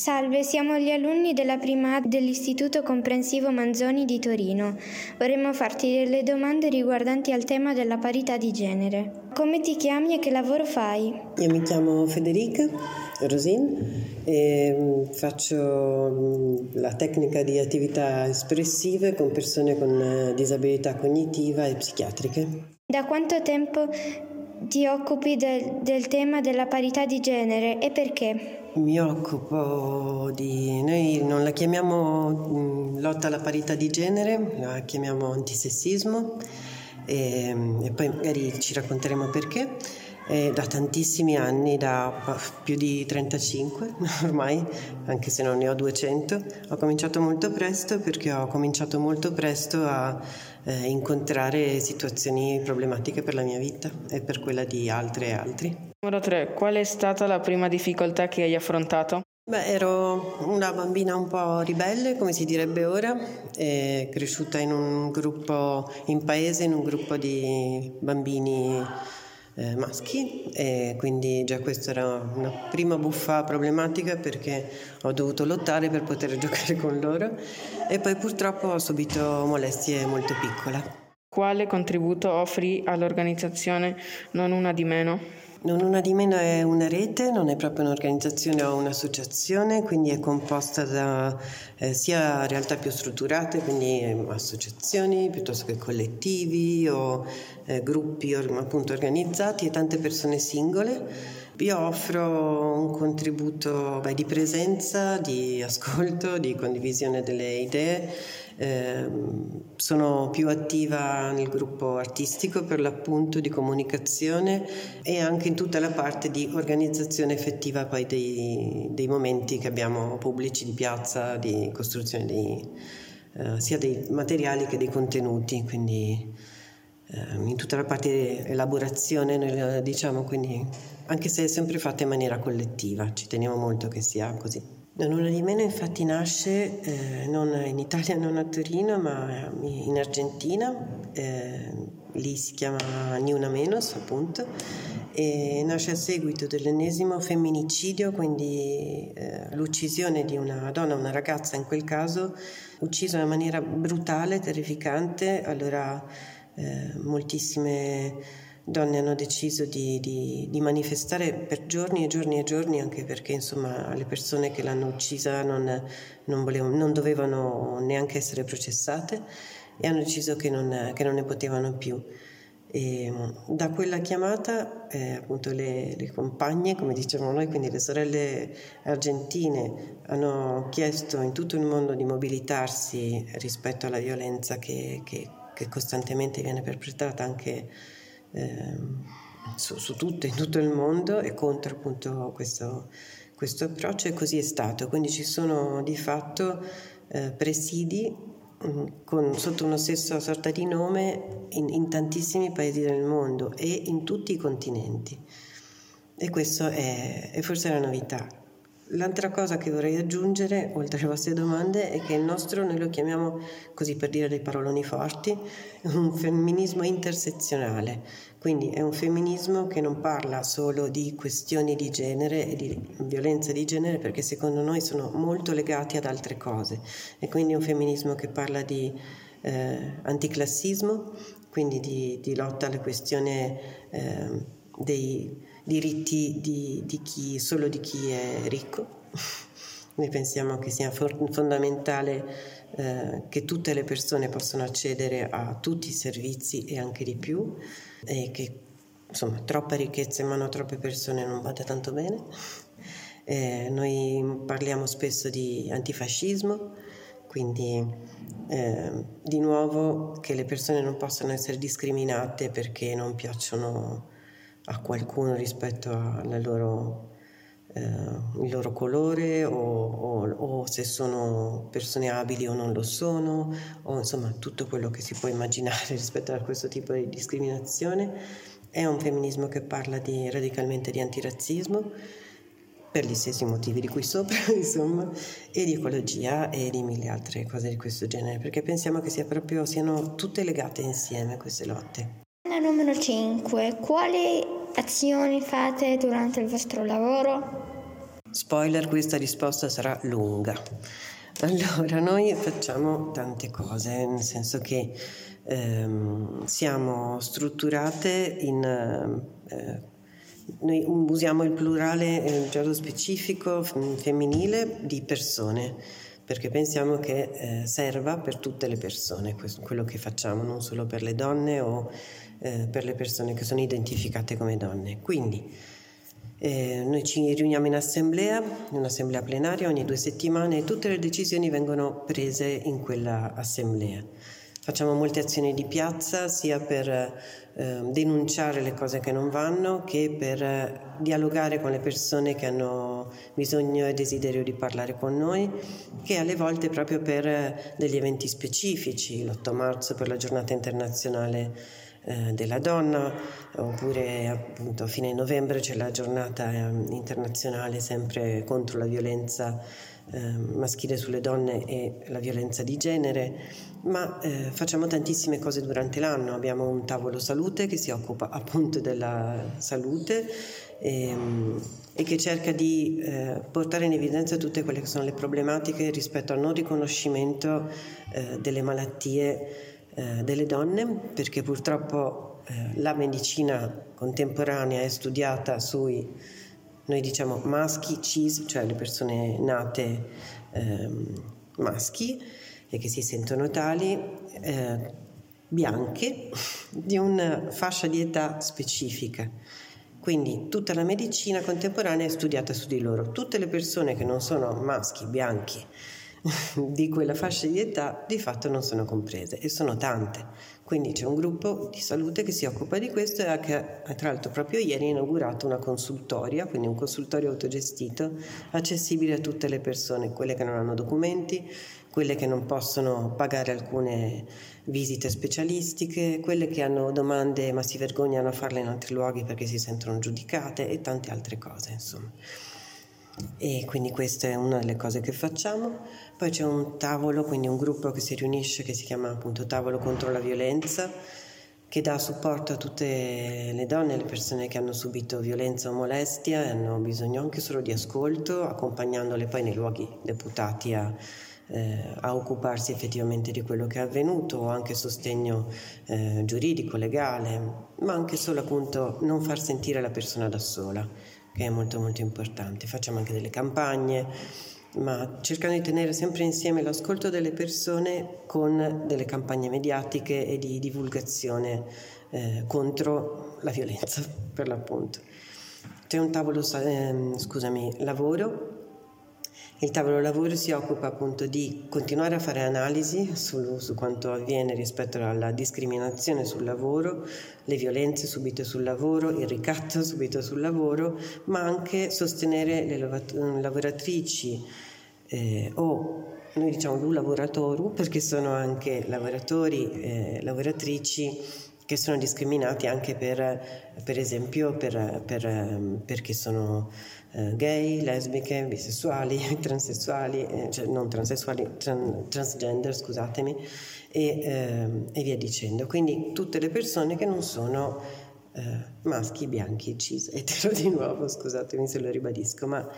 Salve, siamo gli alunni della prima A dell'Istituto Comprensivo Manzoni di Torino. Vorremmo farti delle domande riguardanti al tema della parità di genere. Come ti chiami e che lavoro fai? Io mi chiamo Federica Rosin e mm, faccio mm, la tecnica di attività espressive con persone con eh, disabilità cognitiva e psichiatriche. Da quanto tempo ti occupi del, del tema della parità di genere e perché? Mi occupo di... noi non la chiamiamo mm, lotta alla parità di genere, la chiamiamo antisessismo e, e poi magari ci racconteremo perché. E da tantissimi anni, da più di 35 ormai, anche se non ne ho 200, ho cominciato molto presto perché ho cominciato molto presto a eh, incontrare situazioni problematiche per la mia vita e per quella di altre e altri. Numero 3. Qual è stata la prima difficoltà che hai affrontato? Beh, ero una bambina un po' ribelle, come si direbbe ora, cresciuta in un gruppo in paese, in un gruppo di bambini eh, maschi e quindi già questa era una prima buffa problematica perché ho dovuto lottare per poter giocare con loro e poi purtroppo ho subito molestie molto piccole. Quale contributo offri all'organizzazione Non una di meno? Non una di meno è una rete, non è proprio un'organizzazione o un'associazione, quindi è composta da eh, sia realtà più strutturate, quindi eh, associazioni piuttosto che collettivi o eh, gruppi or- appunto organizzati e tante persone singole. Io offro un contributo beh, di presenza, di ascolto, di condivisione delle idee. Eh, sono più attiva nel gruppo artistico per l'appunto di comunicazione e anche in tutta la parte di organizzazione effettiva poi dei, dei momenti che abbiamo pubblici di piazza, di costruzione dei, eh, sia dei materiali che dei contenuti, quindi eh, in tutta la parte di elaborazione, diciamo, quindi anche se è sempre fatta in maniera collettiva, ci teniamo molto che sia così. Nulla di meno infatti nasce eh, non in Italia, non a Torino, ma in Argentina, eh, lì si chiama Ni Una Menos appunto, e nasce a seguito dell'ennesimo femminicidio, quindi eh, l'uccisione di una donna, una ragazza in quel caso, uccisa in maniera brutale, terrificante, allora eh, moltissime donne hanno deciso di, di, di, manifestare per giorni e giorni e giorni, anche perché insomma le persone che l'hanno uccisa non, non, volevano, non dovevano neanche essere processate e hanno deciso che non, che non ne potevano più. E da quella chiamata, eh, appunto, le, le, compagne, come diciamo noi, quindi le sorelle argentine, hanno chiesto in tutto il mondo di mobilitarsi rispetto alla violenza che, che, che costantemente viene perpetrata anche eh, su, su, tutto, in tutto il mondo e contro appunto questo, questo approccio e così è stato. Quindi ci sono di fatto eh, presidi mm, con, sotto uno stesso sorta di nome in, in, tantissimi paesi del mondo e in tutti i continenti. E questo è, è forse la novità. L'altra cosa che vorrei aggiungere, oltre alle vostre domande, è che il nostro, noi lo chiamiamo, così per dire dei paroloni forti, un femminismo intersezionale. Quindi è un femminismo che non parla solo di questioni di genere e di violenza di genere, perché secondo noi sono molto legati ad altre cose. E quindi è un femminismo che parla di eh, anticlassismo, quindi di, di, lotta alla questione eh, dei diritti di, di chi, solo di chi è ricco. Noi pensiamo che sia fondamentale eh, che tutte le persone possano accedere a tutti i servizi e anche di più e che insomma troppa ricchezza in mano a troppe persone non vada tanto bene. Eh, noi parliamo spesso di antifascismo, quindi eh, di nuovo che le persone non possano essere discriminate perché non piacciono a qualcuno rispetto alla loro eh, loro colore o, o, o, se sono persone abili o non lo sono, o insomma tutto quello che si può immaginare rispetto a questo tipo di discriminazione. È un femminismo che parla di, radicalmente di antirazzismo, per gli stessi motivi di cui sopra, insomma, e di ecologia e di mille altre cose di questo genere, perché pensiamo che sia proprio, siano tutte legate insieme queste lotte. La numero 5. Quali azioni fate durante il vostro lavoro? Spoiler, questa risposta sarà lunga. Allora, noi facciamo tante cose, nel senso che ehm, siamo strutturate in... Eh, noi usiamo il plurale in un certo specifico femminile di persone perché pensiamo che eh, serva per tutte le persone questo, quello che facciamo, non solo per le donne o eh, per le persone che sono identificate come donne. Quindi eh, noi ci riuniamo in assemblea, in un'assemblea plenaria ogni due settimane e tutte le decisioni vengono prese in quella assemblea. Facciamo molte azioni di piazza sia per eh, denunciare le cose che non vanno che per eh, dialogare con le persone che hanno bisogno e desiderio di parlare con noi, che alle volte proprio per eh, degli eventi specifici, l'8 marzo per la giornata internazionale eh, della donna, oppure appunto a fine novembre c'è la giornata eh, internazionale sempre contro la violenza eh, maschile sulle donne e la violenza di genere, ma eh, facciamo tantissime cose durante l'anno, abbiamo un tavolo salute che si occupa appunto della salute e, ehm, e che cerca di eh, portare in evidenza tutte quelle che sono le problematiche rispetto al non riconoscimento eh, delle malattie eh, delle donne, perché purtroppo eh, la medicina contemporanea è studiata sui, noi diciamo, maschi cis, cioè le persone nate ehm, maschi e che si sentono tali, eh, bianche, di una fascia di età specifica. Quindi tutta la medicina contemporanea è studiata su di loro. Tutte le persone che non sono maschi, bianchi, di quella fascia di età di fatto non sono comprese e sono tante. Quindi c'è un gruppo di salute che si occupa di questo e che tra l'altro proprio ieri ha inaugurato una consultoria, quindi un consultorio autogestito accessibile a tutte le persone, quelle che non hanno documenti, quelle che non possono pagare alcune visite specialistiche, quelle che hanno domande ma si vergognano a farle in altri luoghi perché si sentono giudicate e tante altre cose, insomma. E quindi questa è una delle cose che facciamo. Poi c'è un tavolo, quindi un gruppo che si riunisce che si chiama appunto Tavolo contro la violenza, che dà supporto a tutte le donne le persone che hanno subito violenza o molestia e hanno bisogno anche solo di ascolto, accompagnandole poi nei luoghi deputati a, eh, a occuparsi effettivamente di quello che è avvenuto anche sostegno eh, giuridico, legale, ma anche solo appunto non far sentire la persona da sola che è molto molto importante. Facciamo anche delle campagne, ma cercando di tenere sempre insieme l'ascolto delle persone con delle campagne mediatiche e di divulgazione eh, contro la violenza, per l'appunto. C'è un tavolo, eh, scusami, lavoro il tavolo lavoro si occupa appunto di continuare a fare analisi su, su, quanto avviene rispetto alla discriminazione sul lavoro, le violenze subite sul lavoro, il ricatto subito sul lavoro, ma anche sostenere le lavoratrici eh, o noi diciamo lavoratori perché sono anche lavoratori, eh, lavoratrici che sono discriminati anche per, per esempio per, per, perché sono eh, gay, lesbiche, bisessuali, transessuali, eh, cioè non transessuali, tran, transgender, scusatemi, e, eh, e, via dicendo. Quindi tutte le persone che non sono eh, maschi, bianchi, cis, etero di nuovo, scusatemi se lo ribadisco, ma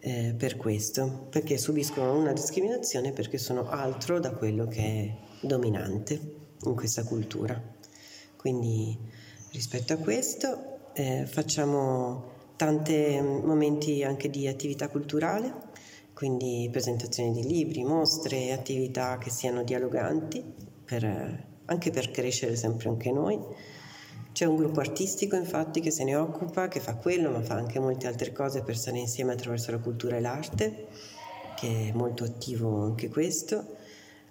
eh, per questo, perché subiscono una discriminazione perché sono altro da quello che è dominante in questa cultura. Quindi rispetto a questo eh, facciamo tanti momenti anche di attività culturale, quindi presentazioni di libri, mostre, attività che siano dialoganti, per, anche per crescere sempre anche noi. C'è un gruppo artistico infatti che se ne occupa, che fa quello, ma fa anche molte altre cose per stare insieme attraverso la cultura e l'arte, che è molto attivo anche questo.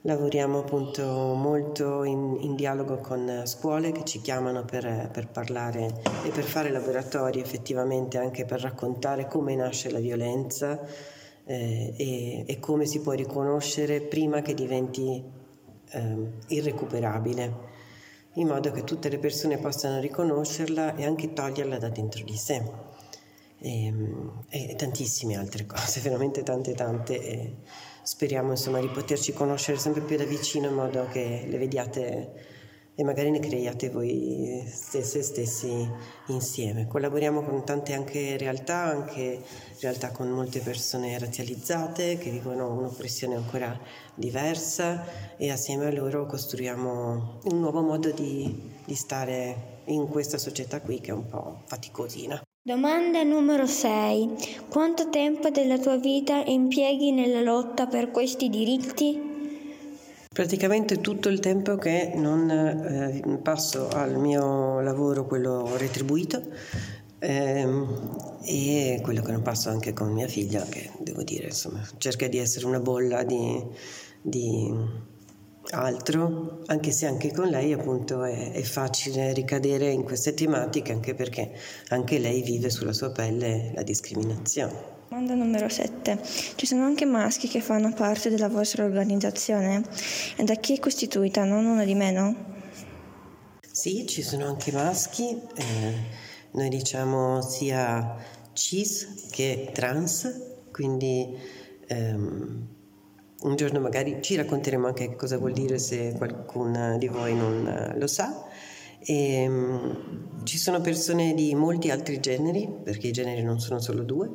Lavoriamo appunto molto in, in, dialogo con scuole che ci chiamano per, per, parlare e per fare laboratori effettivamente anche per raccontare come nasce la violenza eh, e, e, come si può riconoscere prima che diventi eh, irrecuperabile, in modo che tutte le persone possano riconoscerla e anche toglierla da dentro di sé. E, e tantissime altre cose, veramente tante tante. E, speriamo insomma di poterci conoscere sempre più da vicino in modo che le vediate e magari ne creiate voi stesse e stessi insieme. Collaboriamo con tante anche realtà, anche realtà con molte persone razzializzate che vivono un'oppressione ancora diversa e assieme a loro costruiamo un nuovo modo di, di stare in questa società qui che è un po' faticosina. Domanda numero 6. Quanto tempo della tua vita impieghi nella lotta per questi diritti? Praticamente tutto il tempo che non eh, passo al mio lavoro, quello retribuito, ehm, e quello che non passo anche con mia figlia, che devo dire, insomma, cerca di essere una bolla di, di altro, anche se anche con lei appunto è, è, facile ricadere in queste tematiche, anche perché anche lei vive sulla sua pelle la discriminazione. Domanda numero 7. Ci sono anche maschi che fanno parte della vostra organizzazione? E da chi è costituita, non uno di meno? Sì, ci sono anche maschi, eh, noi diciamo sia cis che trans, quindi ehm, un giorno magari ci racconteremo anche cosa vuol dire se qualcuno di voi non eh, lo sa. E, um, ci sono persone di molti altri generi, perché i generi non sono solo due,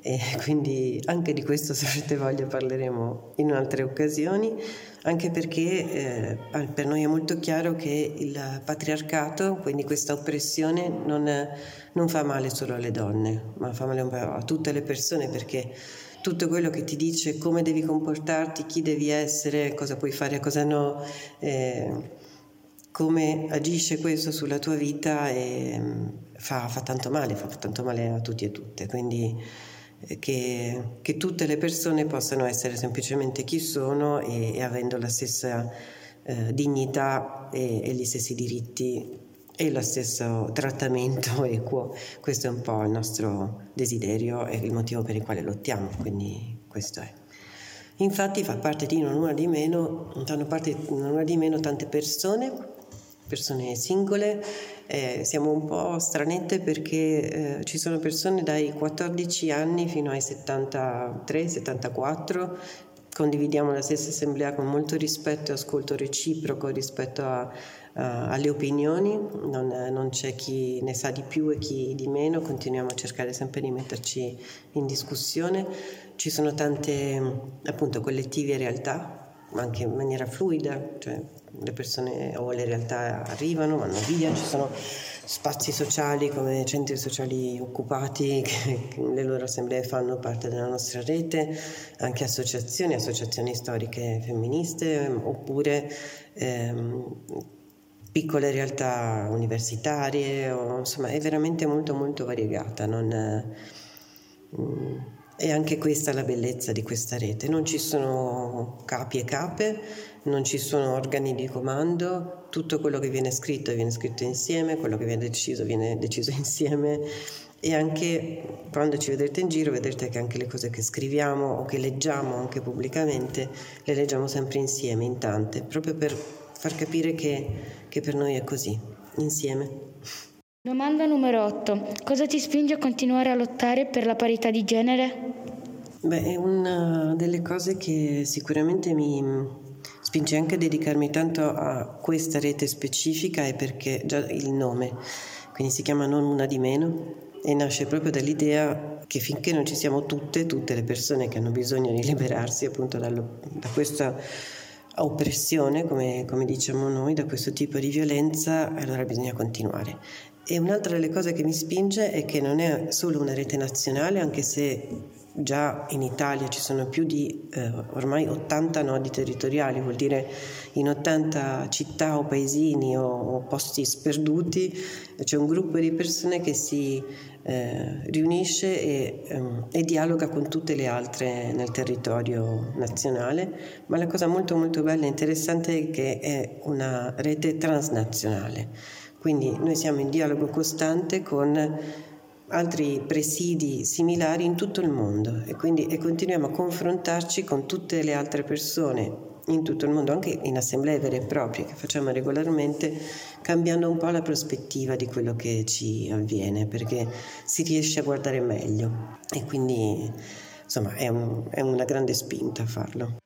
e quindi anche di questo se avrete voglia parleremo in altre occasioni, anche perché eh, per noi è molto chiaro che il patriarcato, quindi questa oppressione, non, non fa male solo alle donne, ma fa male a tutte le persone perché tutto quello che ti dice come devi comportarti, chi devi essere, cosa puoi fare e cosa no, eh, come agisce questo sulla tua vita eh, fa, fa, tanto male, fa tanto male a tutti e tutte. Quindi eh, che, che, tutte le persone possano essere semplicemente chi sono e, e avendo la stessa eh, dignità e, e gli stessi diritti e lo stesso trattamento equo. Questo è un po' il nostro desiderio e il motivo per il quale lottiamo, quindi questo è. Infatti fa parte di non una di meno, fanno parte di non una di meno tante persone, persone singole, eh, siamo un po' stranette perché eh, ci sono persone dai 14 anni fino ai 73, 74 condividiamo la stessa assemblea con molto rispetto e ascolto reciproco rispetto a, alle opinioni, non, non, c'è chi ne sa di più e chi di meno, continuiamo a cercare sempre di metterci in discussione. Ci sono tante appunto collettivi e realtà, ma anche in maniera fluida, cioè le persone o le realtà arrivano, vanno via, ci sono spazi sociali come centri sociali occupati che, che le loro assemblee fanno parte della nostra rete, anche associazioni, associazioni storiche femministe oppure ehm, piccole realtà universitarie, o, insomma è veramente molto molto variegata. Non, mm, e anche questa è la bellezza di questa rete. Non ci sono capi e cape, non ci sono organi di comando, tutto quello che viene scritto viene scritto insieme, quello che viene deciso viene deciso insieme e anche quando ci vedrete in giro vedrete che anche le cose che scriviamo o che leggiamo anche pubblicamente le leggiamo sempre insieme, in tante, proprio per far capire che, che per noi è così, insieme. Domanda numero 8. Cosa ti spinge a continuare a lottare per la parità di genere? Beh, è una delle cose che sicuramente mi spinge anche a dedicarmi tanto a questa rete specifica è perché già il nome, quindi si chiama Non una di meno e nasce proprio dall'idea che finché non ci siamo tutte, tutte le persone che hanno bisogno di liberarsi appunto dallo, da questa oppressione, come, come diciamo noi, da questo tipo di violenza, allora bisogna continuare. E un'altra delle cose che mi spinge è che non è solo una rete nazionale, anche se già in Italia ci sono più di eh, ormai 80 nodi territoriali, vuol dire in 80 città o paesini o, o posti sperduti c'è un gruppo di persone che si eh, riunisce e, ehm, e, dialoga con tutte le altre nel territorio nazionale, ma la cosa molto molto bella e interessante è che è una rete transnazionale, quindi noi siamo in dialogo costante con altri presidi similari in tutto il mondo e quindi e continuiamo a confrontarci con tutte le altre persone in tutto il mondo, anche in assemblee vere e proprie che facciamo regolarmente, cambiando un po' la prospettiva di quello che ci avviene, perché si riesce a guardare meglio e quindi insomma è, un, è una grande spinta farlo.